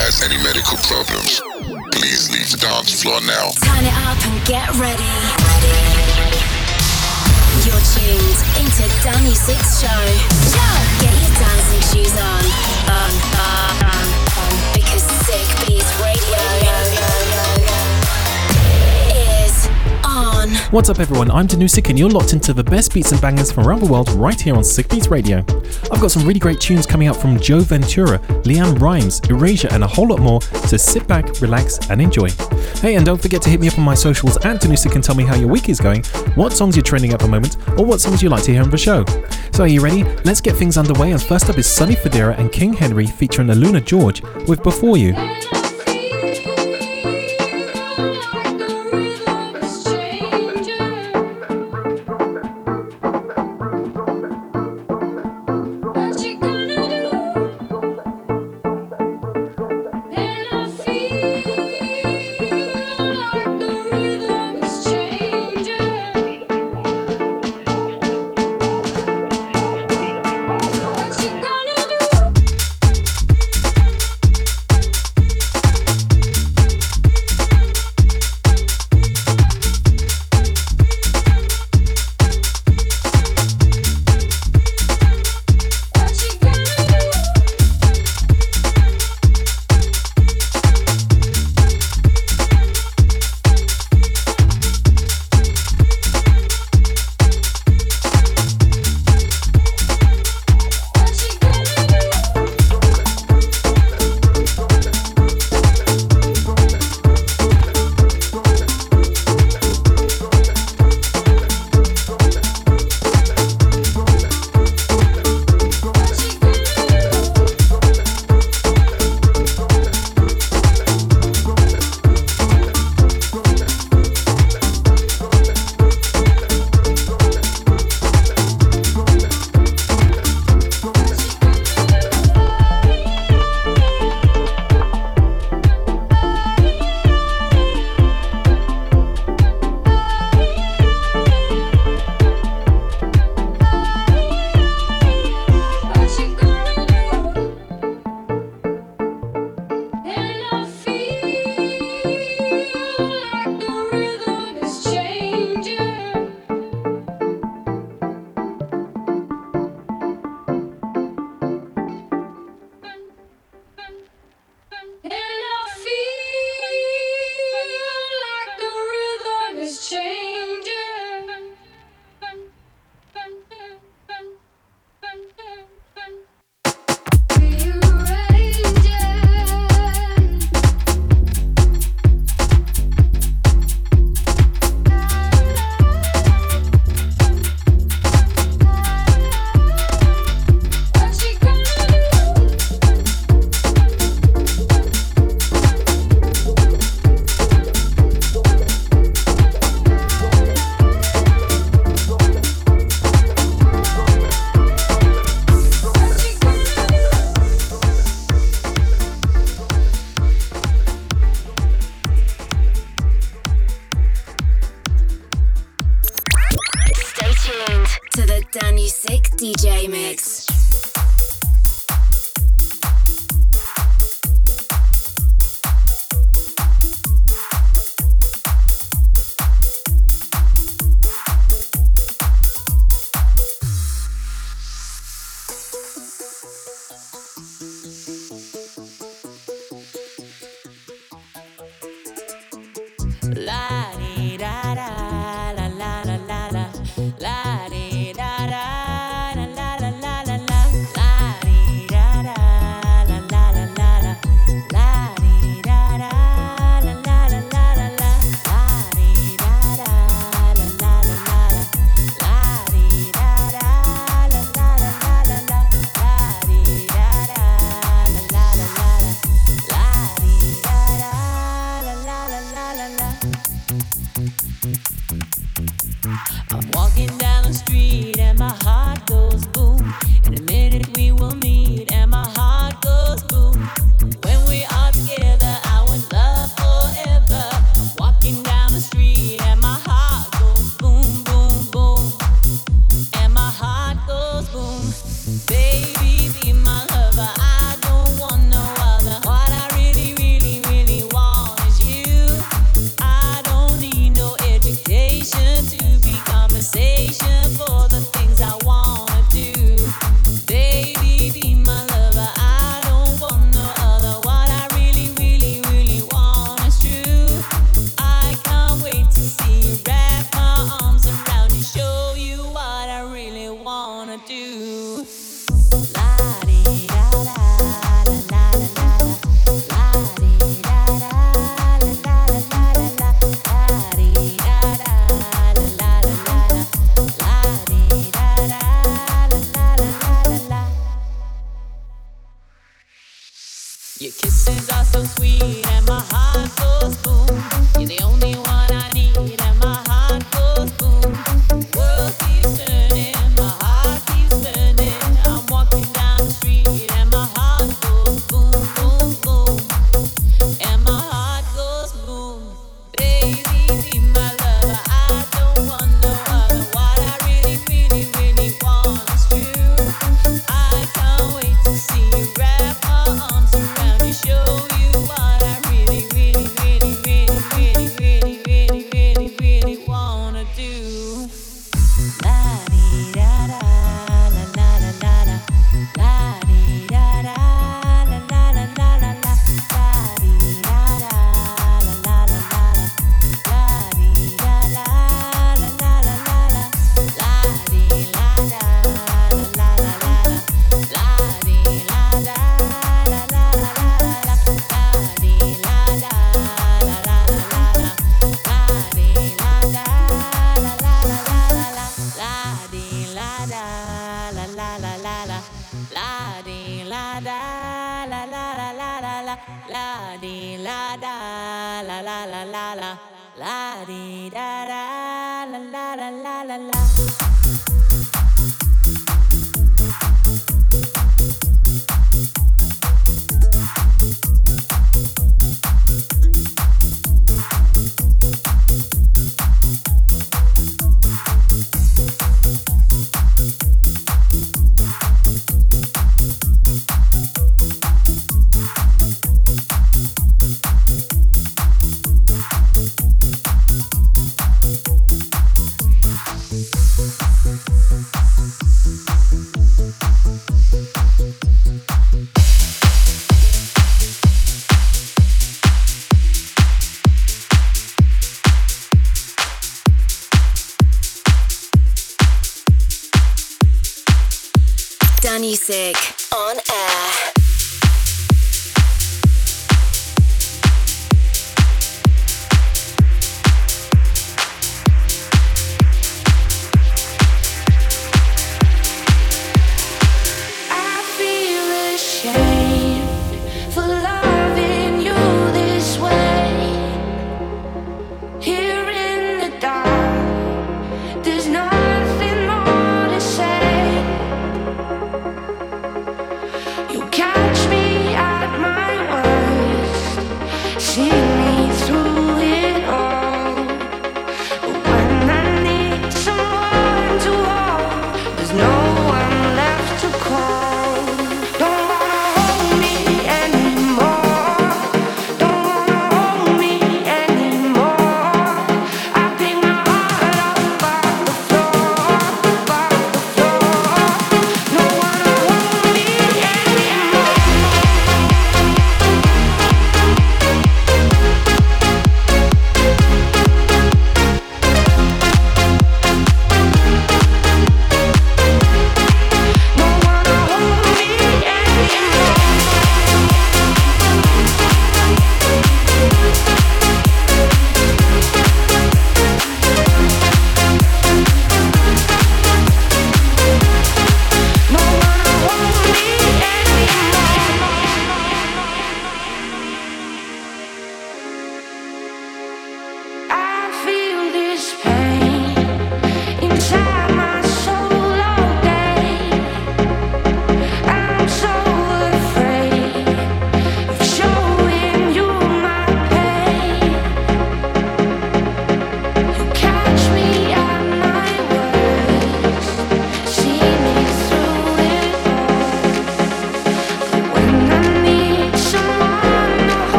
has any medical problems, please leave the dance floor now. Turn it up and get ready. You're tuned into Danny Six Show. Get your dancing shoes on. On, on, What's up, everyone? I'm Danusik, and you're locked into the best beats and bangers from around the world right here on Sick Beats Radio. I've got some really great tunes coming out from Joe Ventura, LeAnn Rimes, Erasure, and a whole lot more, so sit back, relax, and enjoy. Hey, and don't forget to hit me up on my socials at Danusik and tell me how your week is going, what songs you're trending at the moment, or what songs you'd like to hear on the show. So, are you ready? Let's get things underway, and first up is Sonny Fodera and King Henry featuring Aluna George with Before You.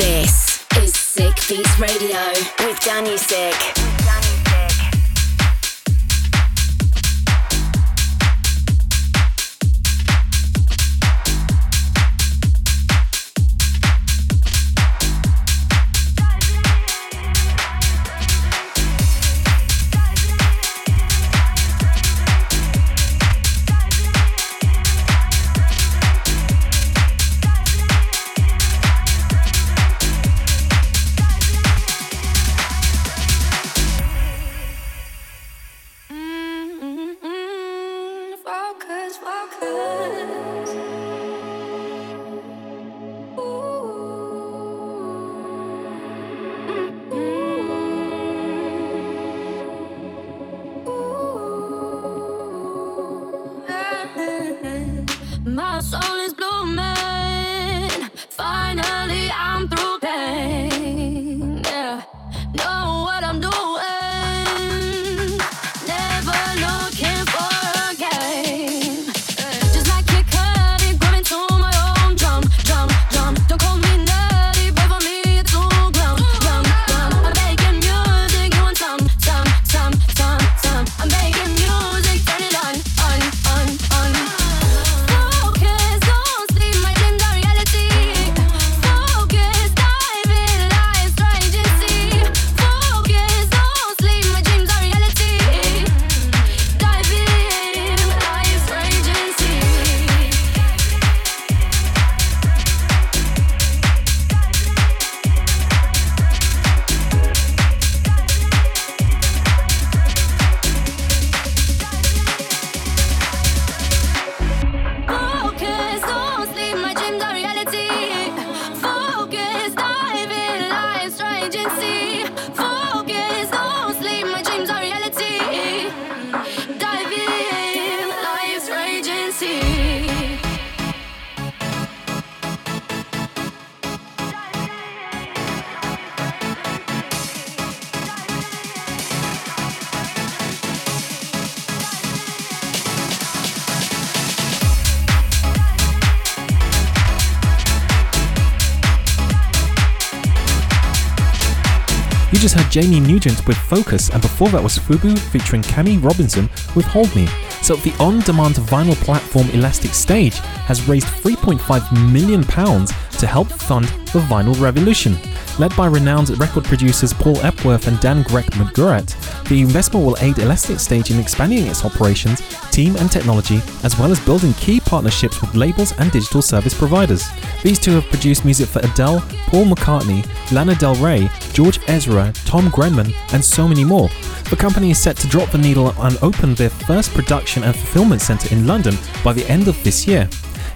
This is Sick Beats Radio with Danny Sick. just heard Jamie Nugent with Focus, and before that was Fubu featuring Cami Robinson with Hold Me. So the on-demand vinyl platform Elastic Stage has raised 3.5 million pounds to help fund the vinyl revolution. Led by renowned record producers Paul Epworth and Dan Grech-Marguerat, the investment will aid Elastic Stage in expanding its operations, team, and technology, as well as building key partnerships with labels and digital service providers. These two have produced music for Adele, Paul McCartney, Lana Del Rey, George Ezra, Tom Grennan, and so many more. The company is set to drop the needle and open their first production and fulfillment centre in London by the end of this year.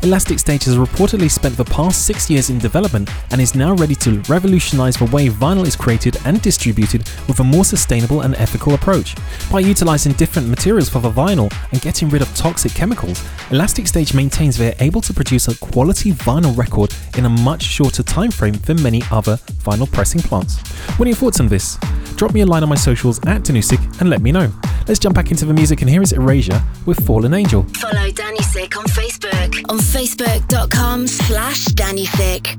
Elastic Stage has reportedly spent the past six years in development and is now ready to revolutionize the way vinyl is created and distributed with a more sustainable and ethical approach. By utilizing different materials for the vinyl and getting rid of toxic chemicals, Elastic Stage maintains they are able to produce a quality vinyl record in a much shorter time frame than many other vinyl pressing plants. What are your thoughts on this? Drop me a line on my socials at Danusik and let me know. Let's jump back into the music and here is Erasure with Fallen Angel. Follow Danny Sick on Facebook on facebook.com slash Danny Sick.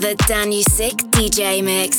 The Danusik DJ mix.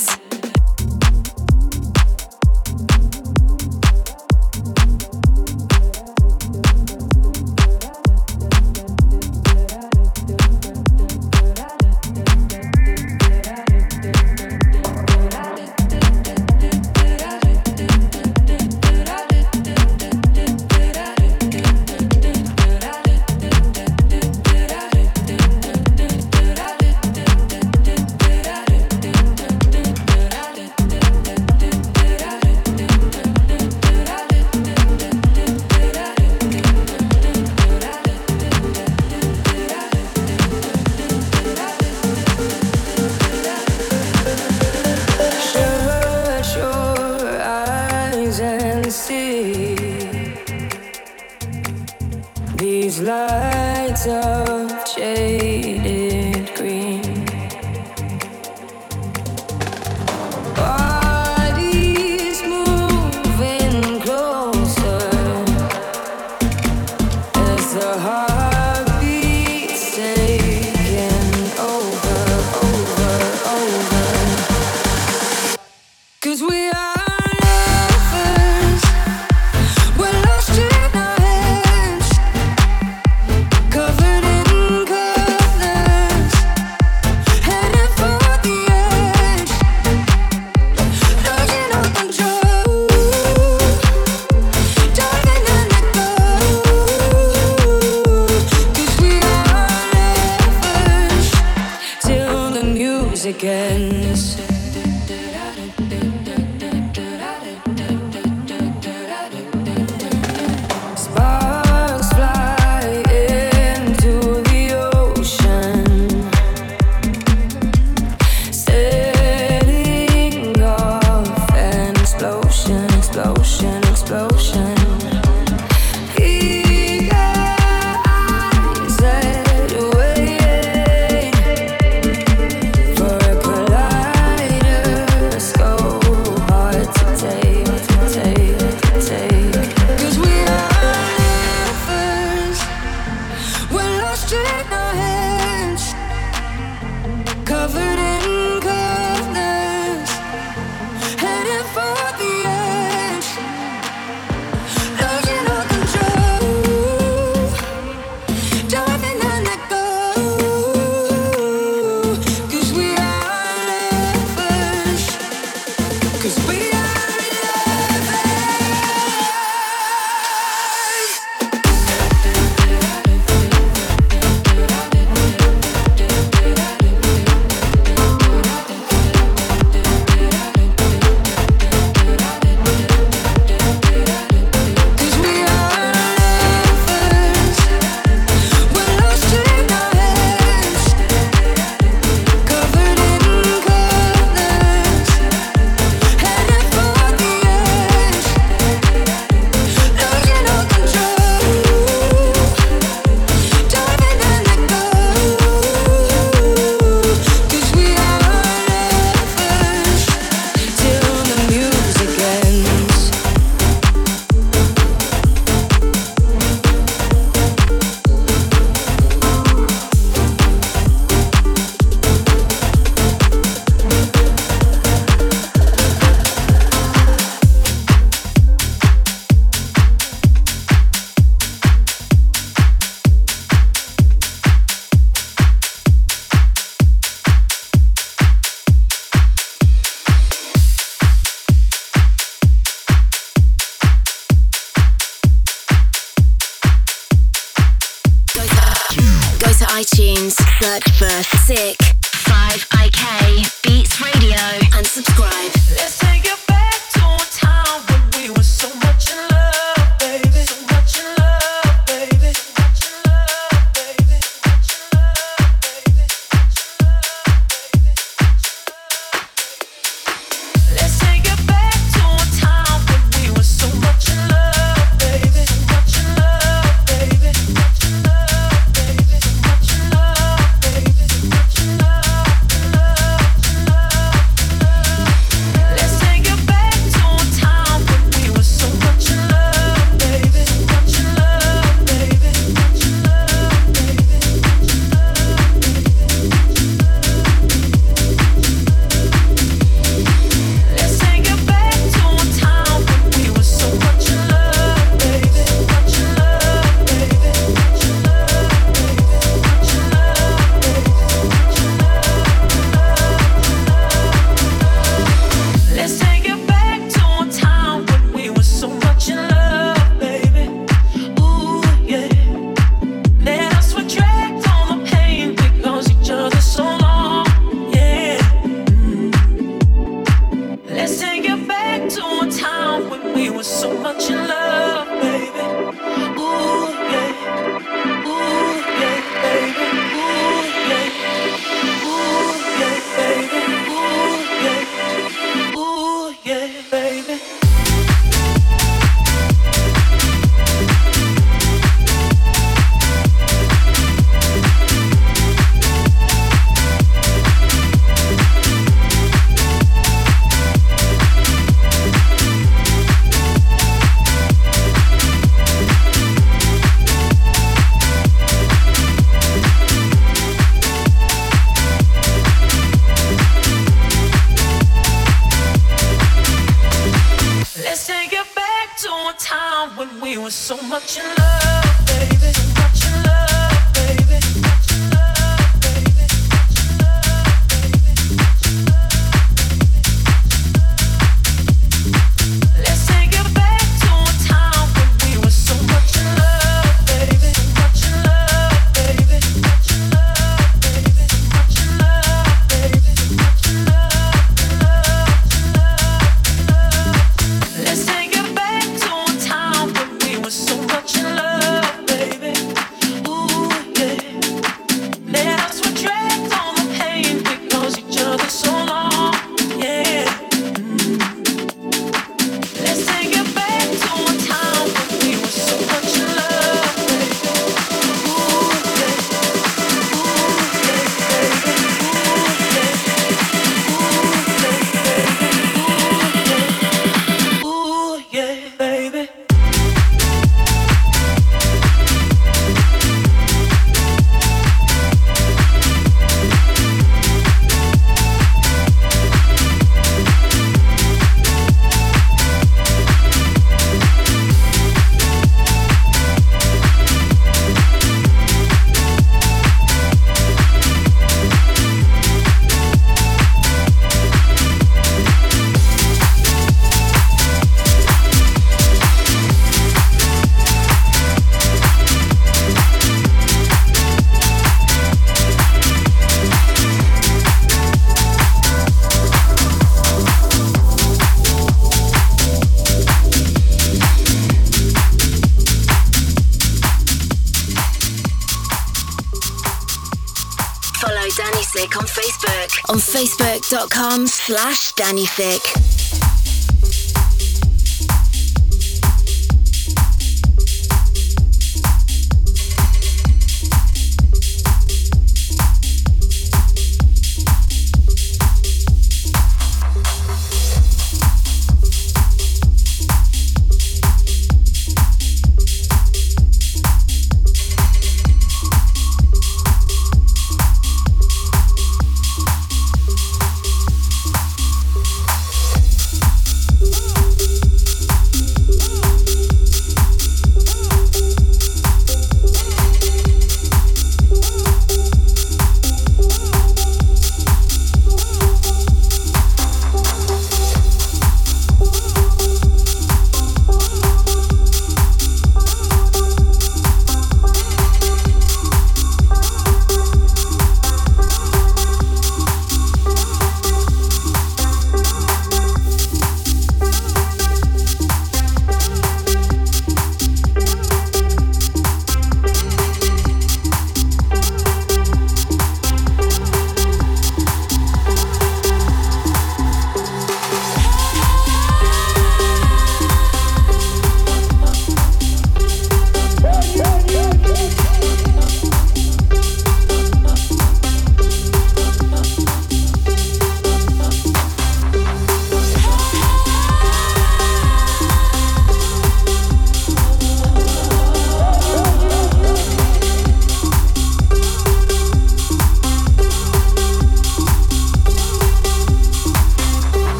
Slash Danny Thick.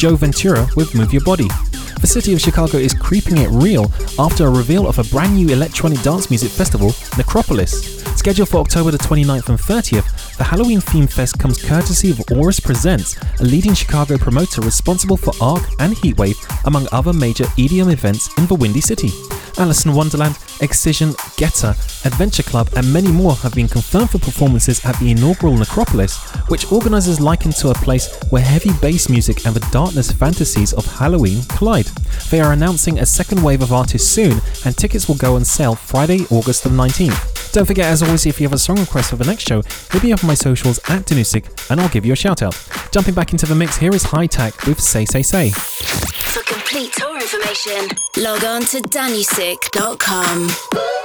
Joe Ventura with Move Your Body. The city of Chicago is creeping it real after a reveal of a brand new electronic dance music festival, Necropolis. Scheduled for October the 29th and 30th, the Halloween theme fest comes courtesy of Auris Presents, a leading Chicago promoter responsible for Arc and Heatwave, among other major EDM events in the Windy City. Alison Wonderland, Excision, Getter, Adventure Club, and many more have been confirmed for performances at the inaugural Necropolis, which organisers liken to a place where heavy bass music and the darkness fantasies of Halloween collide. They are announcing a second wave of artists soon, and tickets will go on sale Friday, August the 19th. Don't forget, as always, if you have a song request for the next show, hit me up on my socials at Danusik and I'll give you a shout out. Jumping back into the mix, here is Hi Tack with Say Say Say. Complete tour information, log on to danusik.com.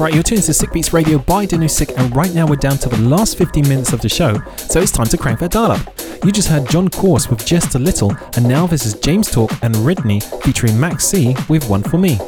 right, you're tuned to Sick Beats Radio by Danusik, and right now we're down to the last 15 minutes of the show, so it's time to crank that dial up. You just heard John Course with Just a Little, and now this is James Talk and Redney featuring Max C with One for Me.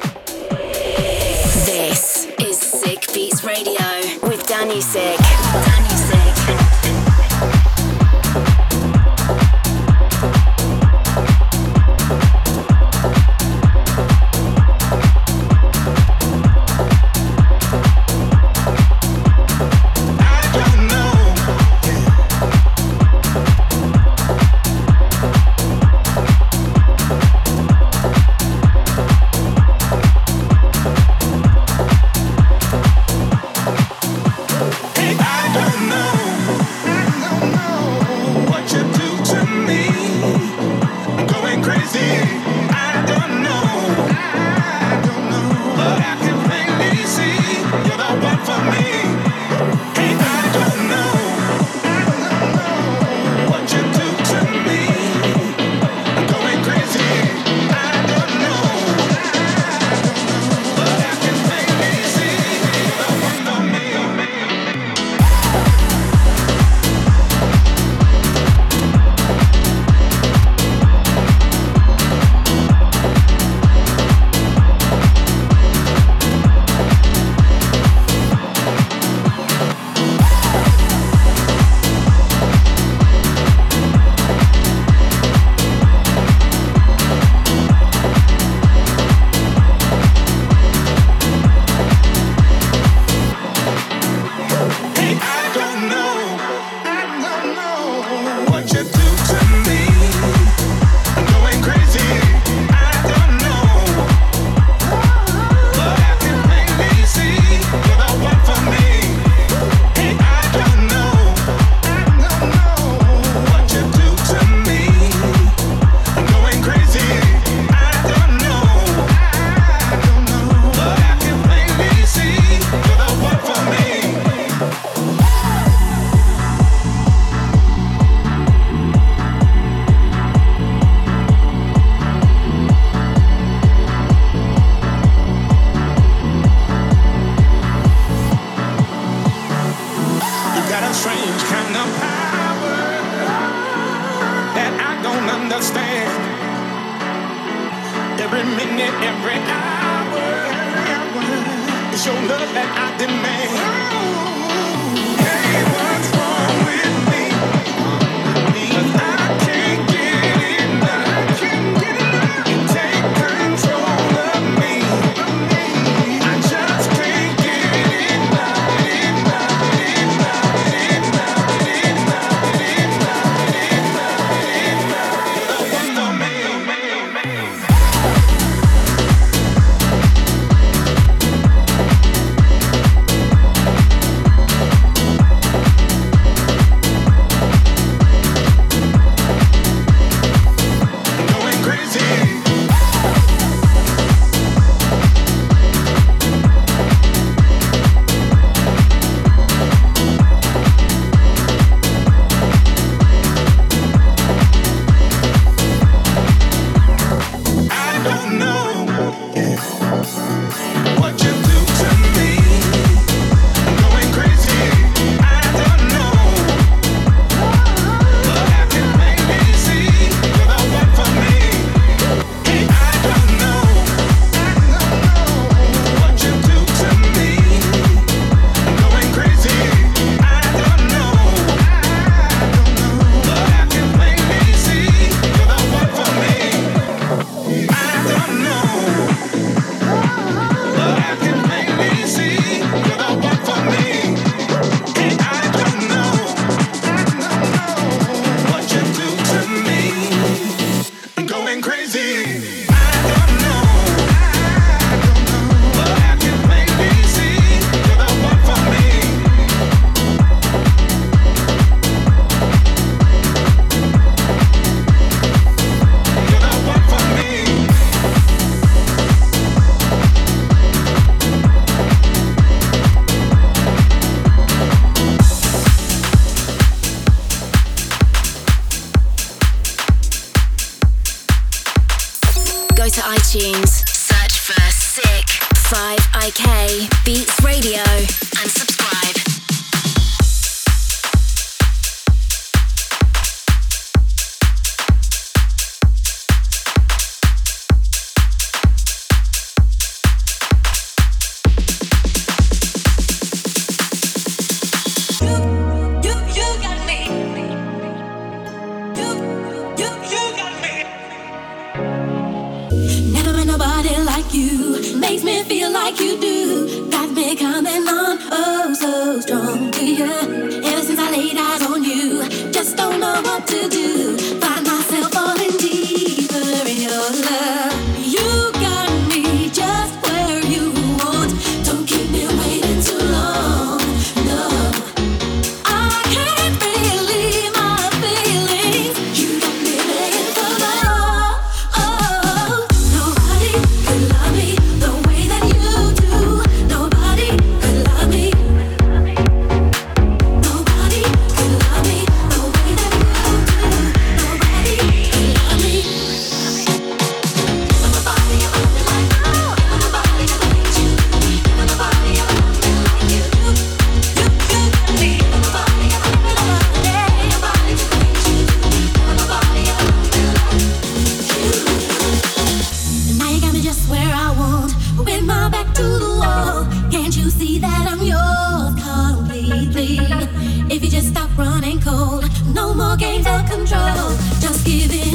if you just stop running cold. No more games of control, just give in.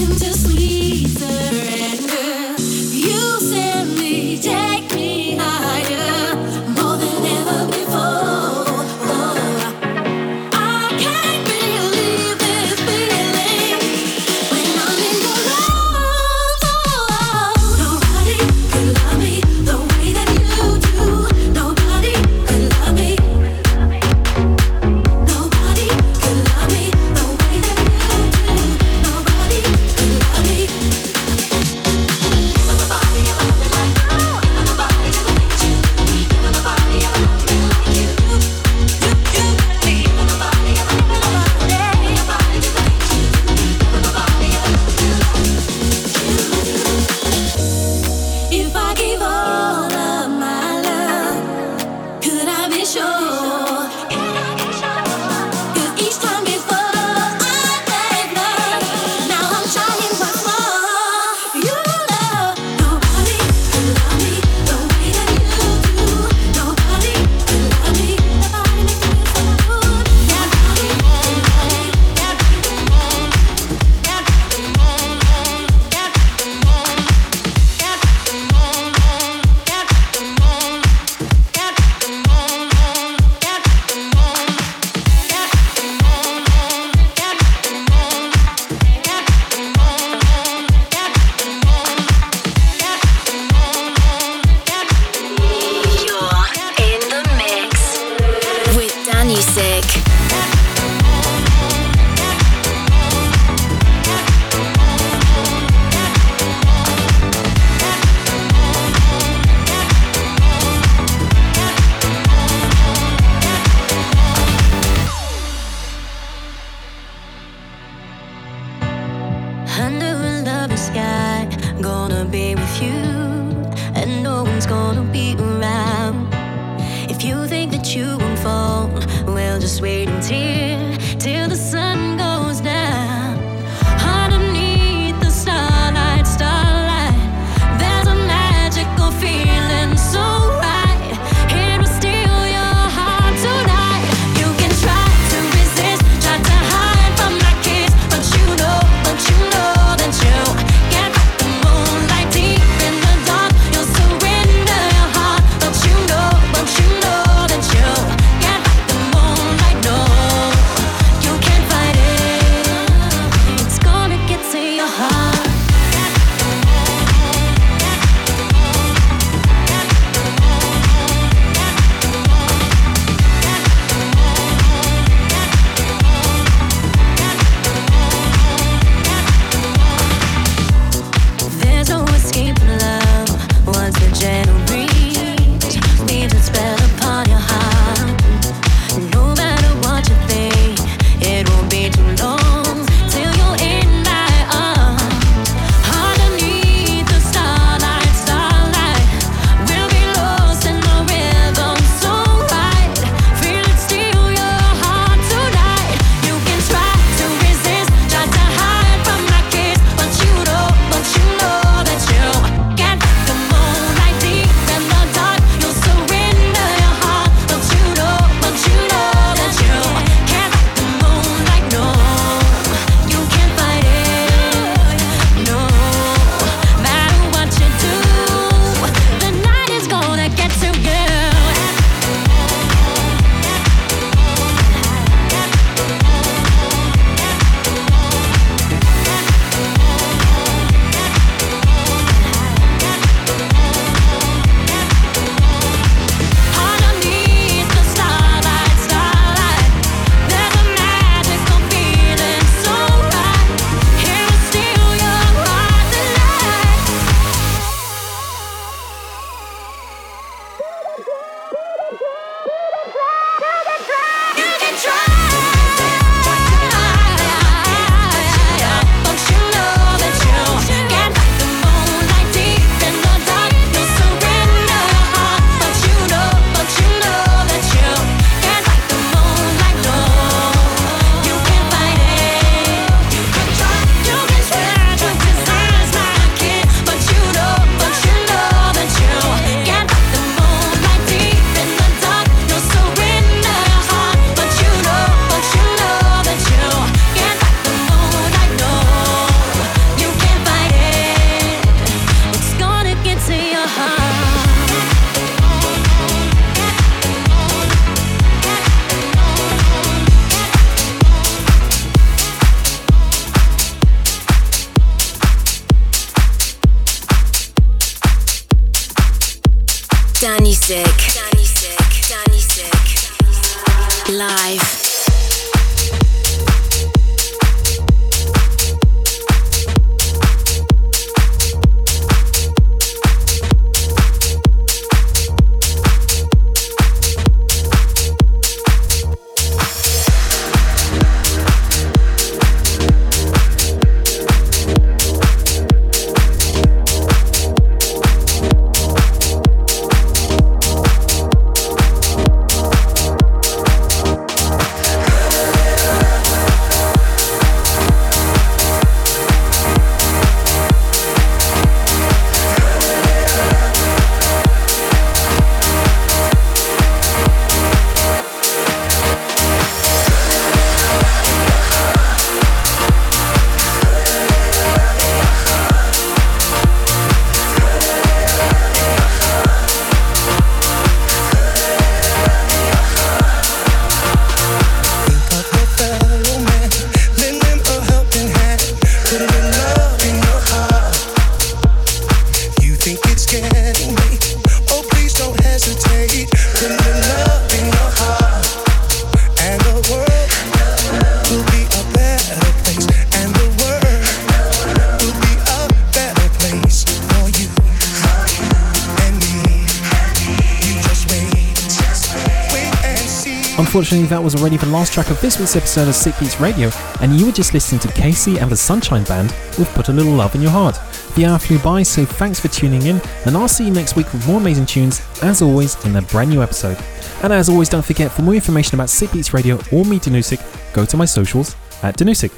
Unfortunately, that was already the last track of this week's episode of Sick Beats Radio, and you were just listening to KC and the Sunshine Band with Put a Little Love in Your Heart. The hour flew by, so thanks for tuning in, and I'll see you next week with more amazing tunes, as always, in a brand new episode. And as always, don't forget, for more information about Sick Beats Radio or me, Danusik, go to my socials at Danusik.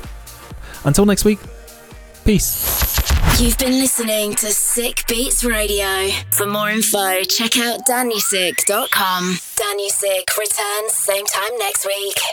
Until next week, peace. You've been listening to Sick Beats Radio. For more info, check out danusik.com. Danusik returns same time next week.